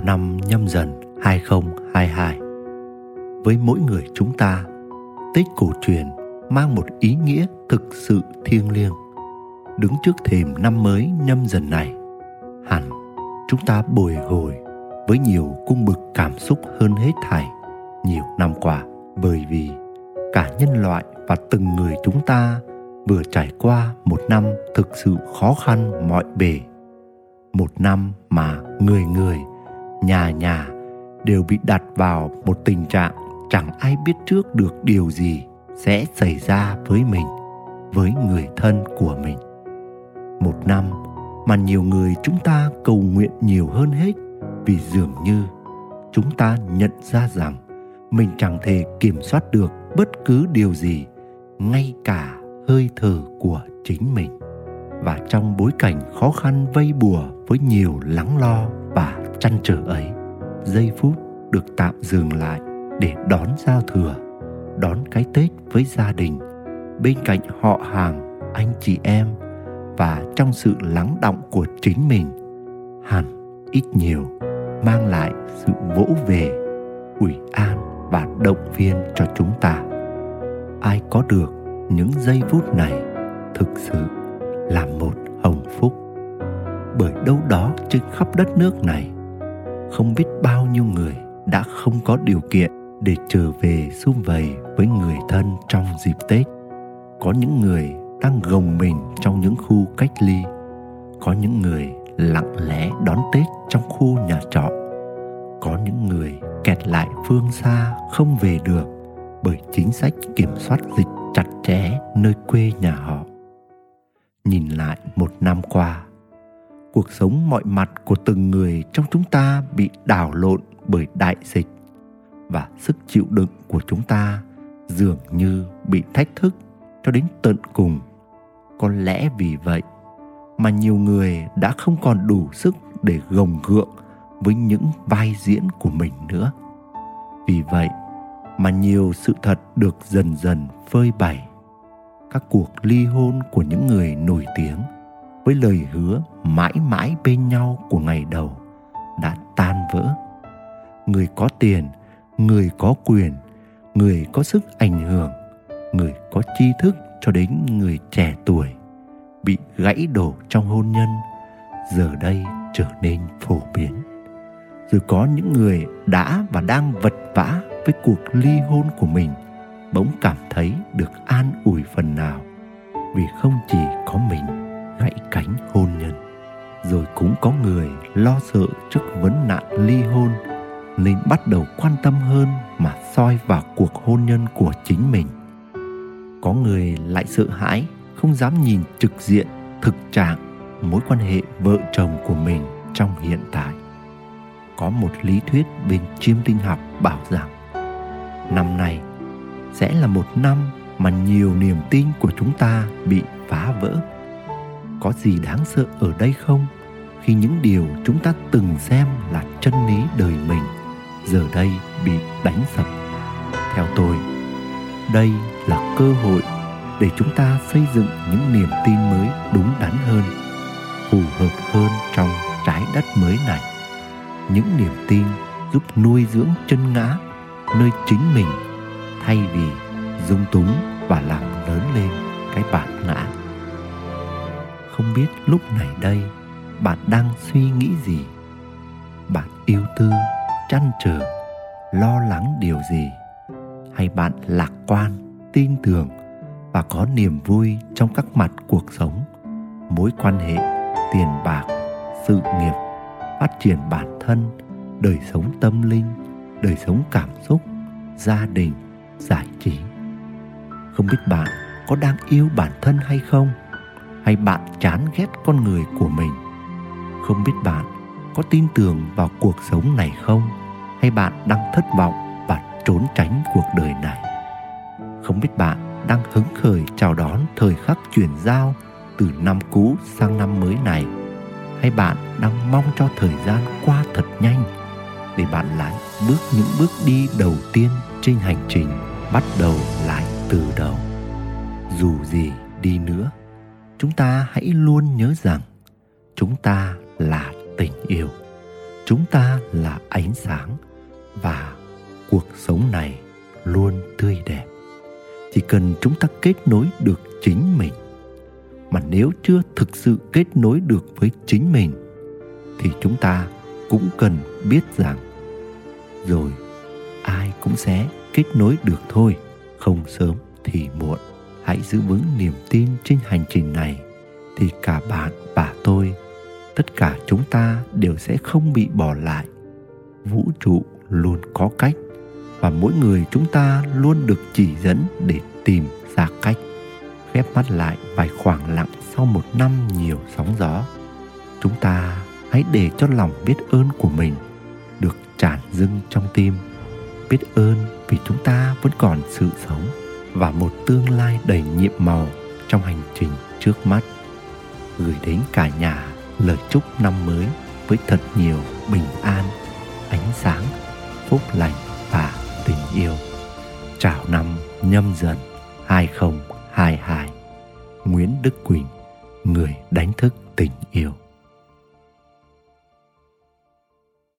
vào năm nhâm dần 2022 Với mỗi người chúng ta, Tết cổ truyền mang một ý nghĩa thực sự thiêng liêng. Đứng trước thềm năm mới nhâm dần này, Hẳn chúng ta bồi hồi với nhiều cung bực cảm xúc hơn hết thảy nhiều năm qua, bởi vì cả nhân loại và từng người chúng ta vừa trải qua một năm thực sự khó khăn mọi bề. Một năm mà người người nhà nhà đều bị đặt vào một tình trạng chẳng ai biết trước được điều gì sẽ xảy ra với mình, với người thân của mình. Một năm mà nhiều người chúng ta cầu nguyện nhiều hơn hết vì dường như chúng ta nhận ra rằng mình chẳng thể kiểm soát được bất cứ điều gì, ngay cả hơi thở của chính mình. Và trong bối cảnh khó khăn vây bùa với nhiều lắng lo và chăn trở ấy. Giây phút được tạm dừng lại để đón giao thừa, đón cái tết với gia đình. Bên cạnh họ hàng, anh chị em và trong sự lắng động của chính mình, hẳn ít nhiều mang lại sự vỗ về, ủy an và động viên cho chúng ta. Ai có được những giây phút này thực sự là một hồng phúc bởi đâu đó trên khắp đất nước này. Không biết bao nhiêu người đã không có điều kiện để trở về xung vầy với người thân trong dịp tết. Có những người đang gồng mình trong những khu cách ly, có những người lặng lẽ đón tết trong khu nhà trọ, có những người kẹt lại phương xa không về được bởi chính sách kiểm soát dịch chặt chẽ nơi quê nhà họ. Nhìn lại một năm qua cuộc sống mọi mặt của từng người trong chúng ta bị đảo lộn bởi đại dịch. Và sức chịu đựng của chúng ta dường như bị thách thức cho đến tận cùng. Có lẽ vì vậy mà nhiều người đã không còn đủ sức để gồng gượng với những vai diễn của mình nữa. Vì vậy mà nhiều sự thật được dần dần phơi bày. Các cuộc ly hôn của những người nổi tiếng với lời hứa mãi mãi bên nhau của ngày đầu đã tan vỡ. Người có tiền, người có quyền, người có sức ảnh hưởng, người có tri thức cho đến người trẻ tuổi bị gãy đổ trong hôn nhân, giờ đây trở nên phổ biến. Rồi có những người đã và đang vật vã với cuộc ly hôn của mình, bỗng cảm thấy được an ủi phần nào vì không chỉ có mình gãy cánh hôn nhân. Rồi cũng có người lo sợ trước vấn nạn ly hôn, nên bắt đầu quan tâm hơn mà soi vào cuộc hôn nhân của chính mình. Có người lại sợ hãi, không dám nhìn trực diện, thực trạng, mối quan hệ vợ chồng của mình trong hiện tại. Có một lý thuyết bên chiêm tinh học bảo rằng, năm nay sẽ là một năm mà nhiều niềm tin của chúng ta bị phá vỡ có gì đáng sợ ở đây không? Khi những điều chúng ta từng xem là chân lý đời mình, giờ đây bị đánh sập. Theo tôi, đây là cơ hội để chúng ta xây dựng những niềm tin mới đúng đắn hơn, phù hợp hơn trong trái đất mới này. Những niềm tin giúp nuôi dưỡng chân ngã nơi chính mình thay vì dung túng và làm lớn lên cái bản ngã không biết lúc này đây bạn đang suy nghĩ gì. Bạn yêu tư, chăn trở, lo lắng điều gì? Hay bạn lạc quan, tin tưởng và có niềm vui trong các mặt cuộc sống? Mối quan hệ, tiền bạc, sự nghiệp, phát triển bản thân, đời sống tâm linh, đời sống cảm xúc, gia đình, giải trí. Không biết bạn có đang yêu bản thân hay không? Hay bạn chán ghét con người của mình? Không biết bạn có tin tưởng vào cuộc sống này không? Hay bạn đang thất vọng và trốn tránh cuộc đời này? Không biết bạn đang hứng khởi chào đón thời khắc chuyển giao từ năm cũ sang năm mới này? Hay bạn đang mong cho thời gian qua thật nhanh để bạn lại bước những bước đi đầu tiên trên hành trình bắt đầu lại từ đầu? Dù gì đi nữa chúng ta hãy luôn nhớ rằng chúng ta là tình yêu, chúng ta là ánh sáng và cuộc sống này luôn tươi đẹp. Chỉ cần chúng ta kết nối được chính mình, mà nếu chưa thực sự kết nối được với chính mình, thì chúng ta cũng cần biết rằng rồi ai cũng sẽ kết nối được thôi, không sớm thì muộn hãy giữ vững niềm tin trên hành trình này, thì cả bạn và tôi, tất cả chúng ta đều sẽ không bị bỏ lại. Vũ trụ luôn có cách, và mỗi người chúng ta luôn được chỉ dẫn để tìm ra cách. Khép mắt lại vài khoảng lặng sau một năm nhiều sóng gió. Chúng ta hãy để cho lòng biết ơn của mình được tràn dâng trong tim. Biết ơn vì chúng ta vẫn còn sự sống và một tương lai đầy nhiệm màu trong hành trình trước mắt. Gửi đến cả nhà lời chúc năm mới với thật nhiều bình an, ánh sáng, phúc lành và tình yêu. Chào năm nhâm dần 2022 Nguyễn Đức Quỳnh, người đánh thức tình yêu.